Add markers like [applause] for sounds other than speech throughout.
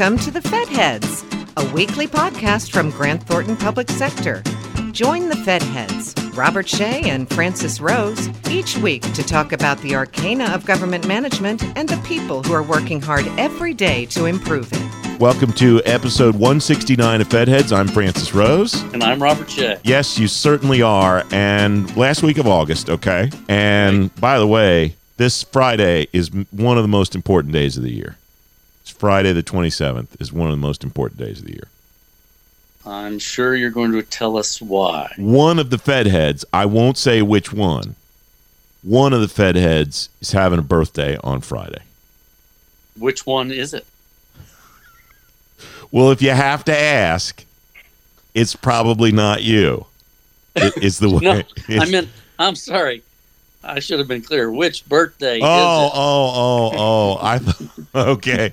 Welcome to the Fed Heads, a weekly podcast from Grant Thornton Public Sector. Join the Fed Heads, Robert Shea and Francis Rose, each week to talk about the arcana of government management and the people who are working hard every day to improve it. Welcome to episode 169 of Fed Heads. I'm Francis Rose. And I'm Robert Shea. Yes, you certainly are. And last week of August, okay? And by the way, this Friday is one of the most important days of the year. Friday the 27th is one of the most important days of the year. I'm sure you're going to tell us why. One of the Fed heads, I won't say which one, one of the Fed heads is having a birthday on Friday. Which one is it? Well, if you have to ask, it's probably not you. It, it's the [laughs] way. No, I [laughs] meant, I'm sorry. I should have been clear. Which birthday Oh, is it? oh, oh, oh! I th- [laughs] [laughs] okay.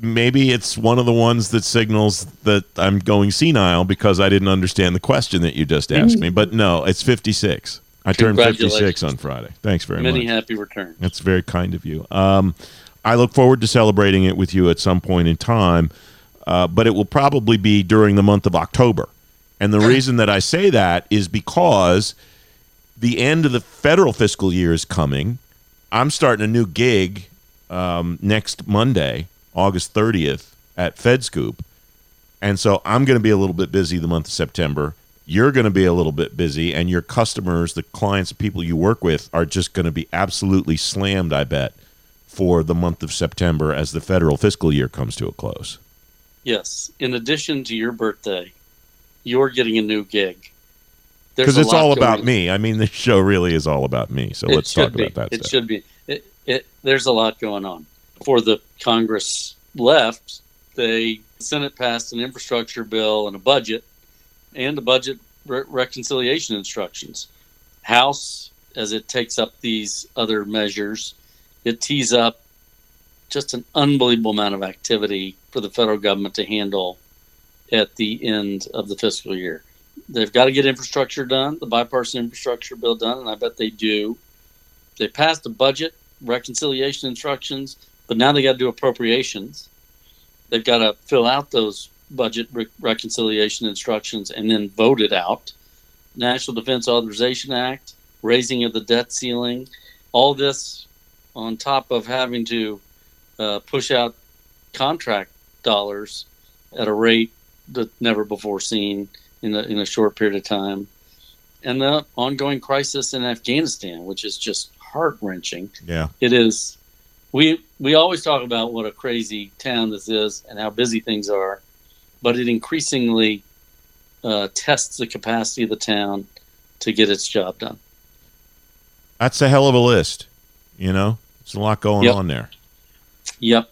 Maybe it's one of the ones that signals that I'm going senile because I didn't understand the question that you just asked me. But no, it's 56. I turned 56 on Friday. Thanks very Many much. Many happy returns. That's very kind of you. Um, I look forward to celebrating it with you at some point in time, uh, but it will probably be during the month of October. And the reason that I say that is because the end of the federal fiscal year is coming. I'm starting a new gig um, next Monday, August 30th, at FedScoop. And so I'm going to be a little bit busy the month of September. You're going to be a little bit busy, and your customers, the clients, the people you work with, are just going to be absolutely slammed, I bet, for the month of September as the federal fiscal year comes to a close. Yes. In addition to your birthday, you're getting a new gig. Because it's all about on. me. I mean, this show really is all about me. So It let's talk be. about that. It stuff. should be. It, it, there's a lot going on. Before the Congress left, the Senate passed an infrastructure bill and a budget, and a budget re- reconciliation instructions. House, as it takes up these other measures, it tees up just an unbelievable amount of activity for the federal government to handle at the end of the fiscal year. They've got to get infrastructure done, the bipartisan infrastructure bill done, and I bet they do. They passed the budget reconciliation instructions, but now they got to do appropriations. They've got to fill out those budget re- reconciliation instructions and then vote it out. National Defense Authorization Act, raising of the debt ceiling, all this on top of having to uh, push out contract dollars at a rate that never before seen in a, in a short period of time, and the ongoing crisis in Afghanistan, which is just heart wrenching. Yeah. It is. We we always talk about what a crazy town this is and how busy things are, but it increasingly uh, tests the capacity of the town to get its job done. That's a hell of a list. You know, there's a lot going Yep. on there. Yep.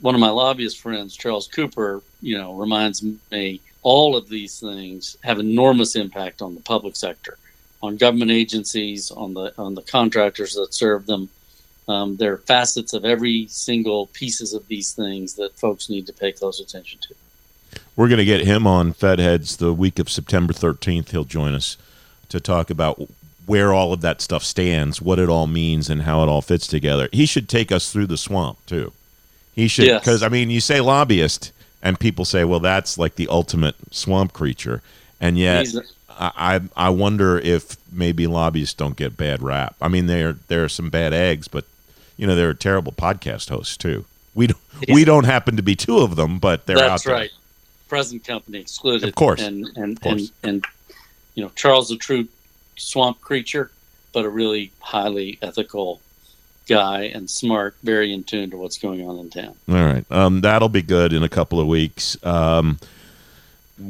One of my lobbyist friends, Charles Cooper, you know, reminds me all of these things have enormous impact on the public sector, on government agencies, on the on the contractors that serve them. Um, there are facets of every single pieces of these things that folks need to pay close attention to. We're going to get him on Fed Heads the week of September 13th. He'll join us to talk about where all of that stuff stands, what it all means, and how it all fits together. He should take us through the swamp, too. He should, Yes. because, I mean, you say lobbyist, and people say, well, that's like the ultimate swamp creature. And yet, I, I wonder if maybe lobbyists don't get bad rap. I mean, there there are some bad eggs, but you know there are terrible podcast hosts too. We don't we don't happen to be two of them, but they're out there. right. Present company excluded. Of course. And and course. and and you know, Charles a true swamp creature, but a really highly ethical guy and smart, very in tune to what's going on in town. All right, um, that'll be good in a couple of weeks. Um,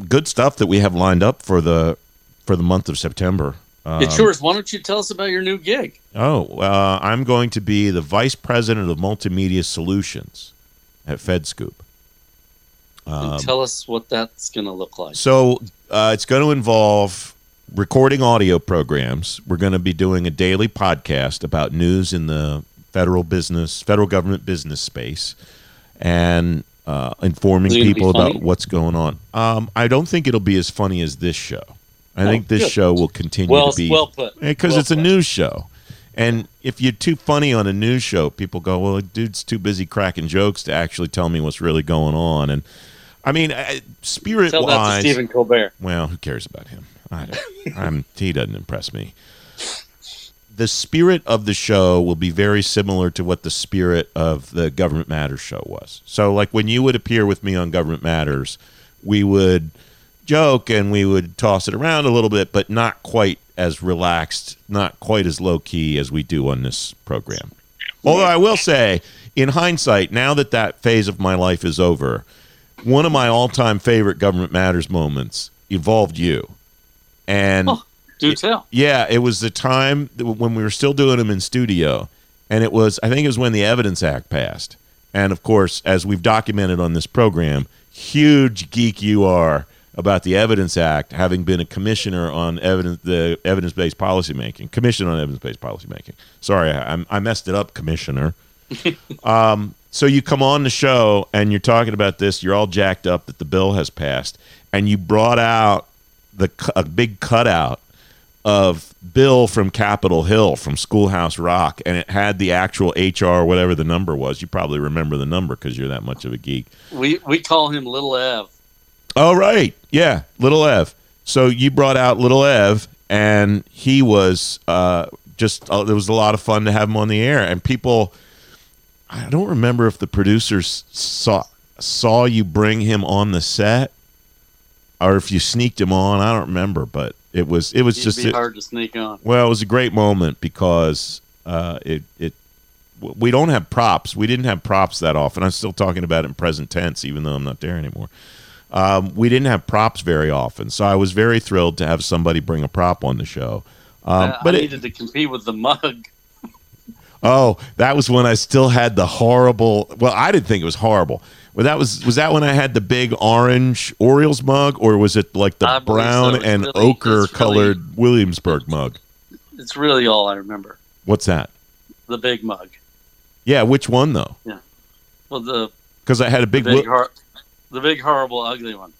good stuff that we have lined up for the for the month of September. Um, it's yours. Why don't you tell us about your new gig? Oh, uh, I'm going to be the vice president of multimedia solutions at FedScoop. Um, and tell us what that's going to look like. So uh, it's going to involve recording audio programs. We're going to be doing a daily podcast about news in the federal business, federal government business space, and uh, informing Is it gonna be people about what's going on. Um, I don't think it'll be as funny as this show. I Oh, think this good. show will continue Well, to be well put. because Well it's a put. news show And if you're too funny on a news show, people go, "Well, dude's too busy cracking jokes to actually tell me what's really going on." And I mean, spirit Tell that to wise, Stephen Colbert. well, who cares about him? I don't, I'm, he doesn't impress me. The spirit of the show will be very similar to what the spirit of the Government Matters show was. So, like when you would appear with me on Government Matters, we would joke and we would toss it around a little bit, but not quite as relaxed, not quite as low key as we do on this program. Although I will say, in hindsight, now that that phase of my life is over, one of my all-time favorite government matters moments involved you, and Oh, do tell. yeah, it was the time when we were still doing them in studio, and it was I think it was when the Evidence Act passed, and of course, as we've documented on this program, huge geek you are about the Evidence Act, having been a commissioner on evidence the evidence-based policymaking, commission on evidence-based policymaking. Sorry, I, I messed it up, commissioner. [laughs] um, so you come on the show and you're talking about this. You're all jacked up that the bill has passed, and you brought out the a big cutout of Bill from Capitol Hill from Schoolhouse Rock, and it had the actual HR, whatever the number was. You probably remember the number because you're that much of a geek. We we call him Little Ev. Oh, right. Yeah, Little Ev. So you brought out Little Ev, and he was uh, just, uh, there was a lot of fun to have him on the air. And people, I don't remember if the producers saw saw you bring him on the set or if you sneaked him on. I don't remember, but it was it was It'd just be a- hard to sneak on. well, it was a great moment because uh, it it we don't have props. We didn't have props that often. I'm still talking about it in present tense, even though I'm not there anymore. Um, we didn't have props very often, so I was very thrilled to have somebody bring a prop on the show. Um, I, but I it, needed to compete with the mug. Oh, that was when I still had the horrible. Well, I didn't think it was horrible. Well, that was was that when I had the big orange Orioles mug, or was it like the I believe so. brown and really- ochre it's really- colored Williamsburg mug? It's really all I remember. What's that? The big mug. Yeah, which one though? Yeah. Well, the Because I had a the big. big, hor- the big horrible ugly one.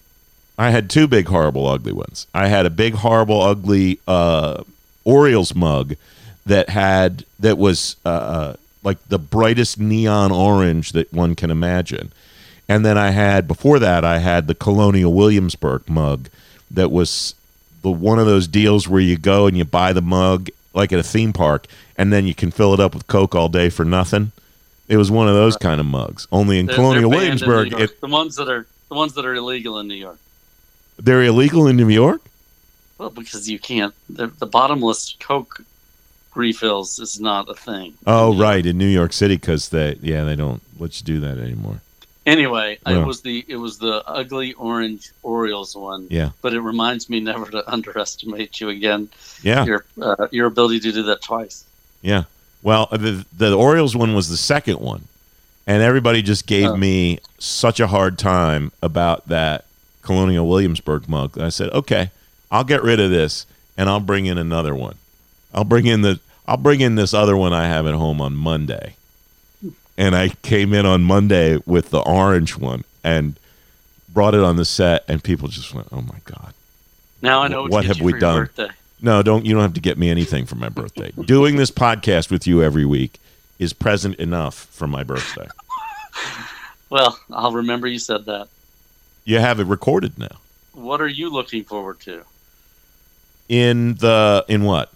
I had two big, horrible, ugly ones. I had a big, horrible, ugly uh, Orioles mug that had that was uh, uh, like the brightest neon orange that one can imagine, and then I had before that I had the Colonial Williamsburg mug that was the one of those deals where you go and you buy the mug like at a theme park, and then you can fill it up with Coke all day for nothing. It was one of those kind of mugs. Only in They're- Colonial they're banned in Williamsburg, it, the ones that are the ones that are illegal in New York. they're illegal in New York. Well, because you can't. The, the bottomless Coke refills is not a thing. Oh, right, in New York City because they, yeah, they don't let you do that anymore. Anyway, it was the it was the ugly orange Orioles one. Yeah. But it reminds me never to [laughs] underestimate you again. Yeah, Your uh, your ability to do that twice. yeah. Well, the the Orioles one was the second one, and everybody just gave Oh. me such a hard time about that Colonial Williamsburg mug. I said, okay, I'll get rid of this, and I'll bring in another one. I'll bring in the I'll bring in this other one I have at home on Monday. And I came in on Monday with the orange one and brought it on the set, and people just went, "Oh my god." Now I know what, What have we done? Birthday. No, don't you don't have to get me anything for my birthday. [laughs] Doing this podcast with you every week is present enough for my birthday. [laughs] Well, I'll remember you said that. You have it recorded now. What are you looking forward to In the in what?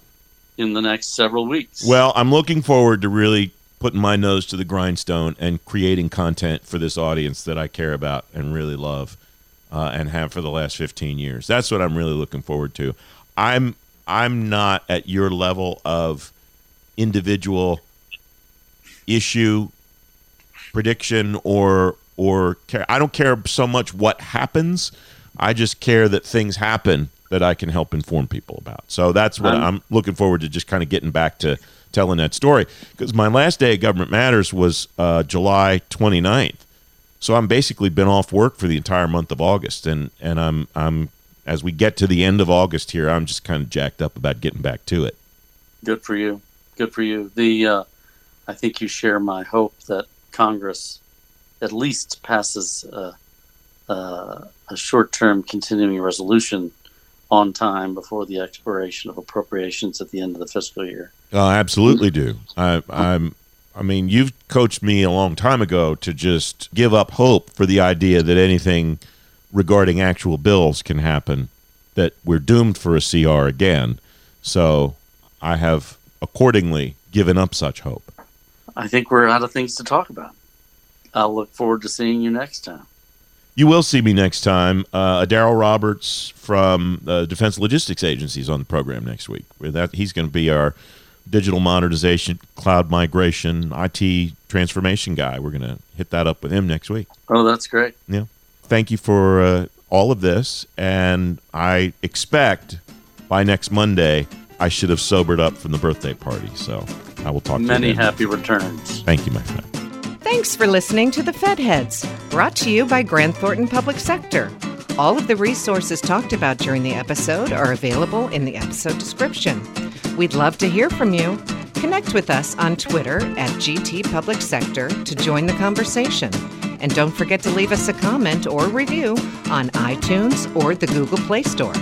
In the next several weeks? Well, I'm looking forward to really putting my nose to the grindstone and creating content for this audience that I care about and really love uh, and have for the last 15 years. That's what I'm really looking forward to. I'm I'm not at your level of individual issue prediction or or care. I don't care so much what happens. I just care that things happen that I can help inform people about. So that's what I'm- I'm looking forward to just kind of getting back to telling that story because my last day at Government Matters was uh, July 29th. So I'm basically been off work for the entire month of August and and I'm I'm as we get to the end of August here, I'm just kind of jacked up about getting back to it. Good for you. Good for you. The uh, I think you share my hope that Congress at least passes uh, uh, a short-term continuing resolution on time before the expiration of appropriations at the end of the fiscal year. Oh, I absolutely do. I, I'm. I mean, you've coached me a long time ago to just give up hope for the idea that anything regarding actual bills can happen. That we're doomed for a CR again. So I have accordingly given up such hope. I think we're out of things to talk about. I'll look forward to seeing you next time. You will see me next time. Uh, Daryl Roberts from uh, Defense Logistics Agency is on the program next week. That, he's going to be our digital modernization, cloud migration, IT transformation guy. We're going to hit that up with him next week. Oh, that's great. Yeah. Thank you for uh, all of this, and I expect by next Monday I should have sobered up from the birthday party. So I will talk. Many to you then. happy returns. Thank you, my friend. Thanks for listening to the Fed Heads, brought to you by Grant Thornton Public Sector. All of the resources talked about during the episode are available in the episode description. We'd love to hear from you. Connect with us on Twitter at GT Public Sector to join the conversation. And don't forget to leave us a comment or review on iTunes or the Google Play Store.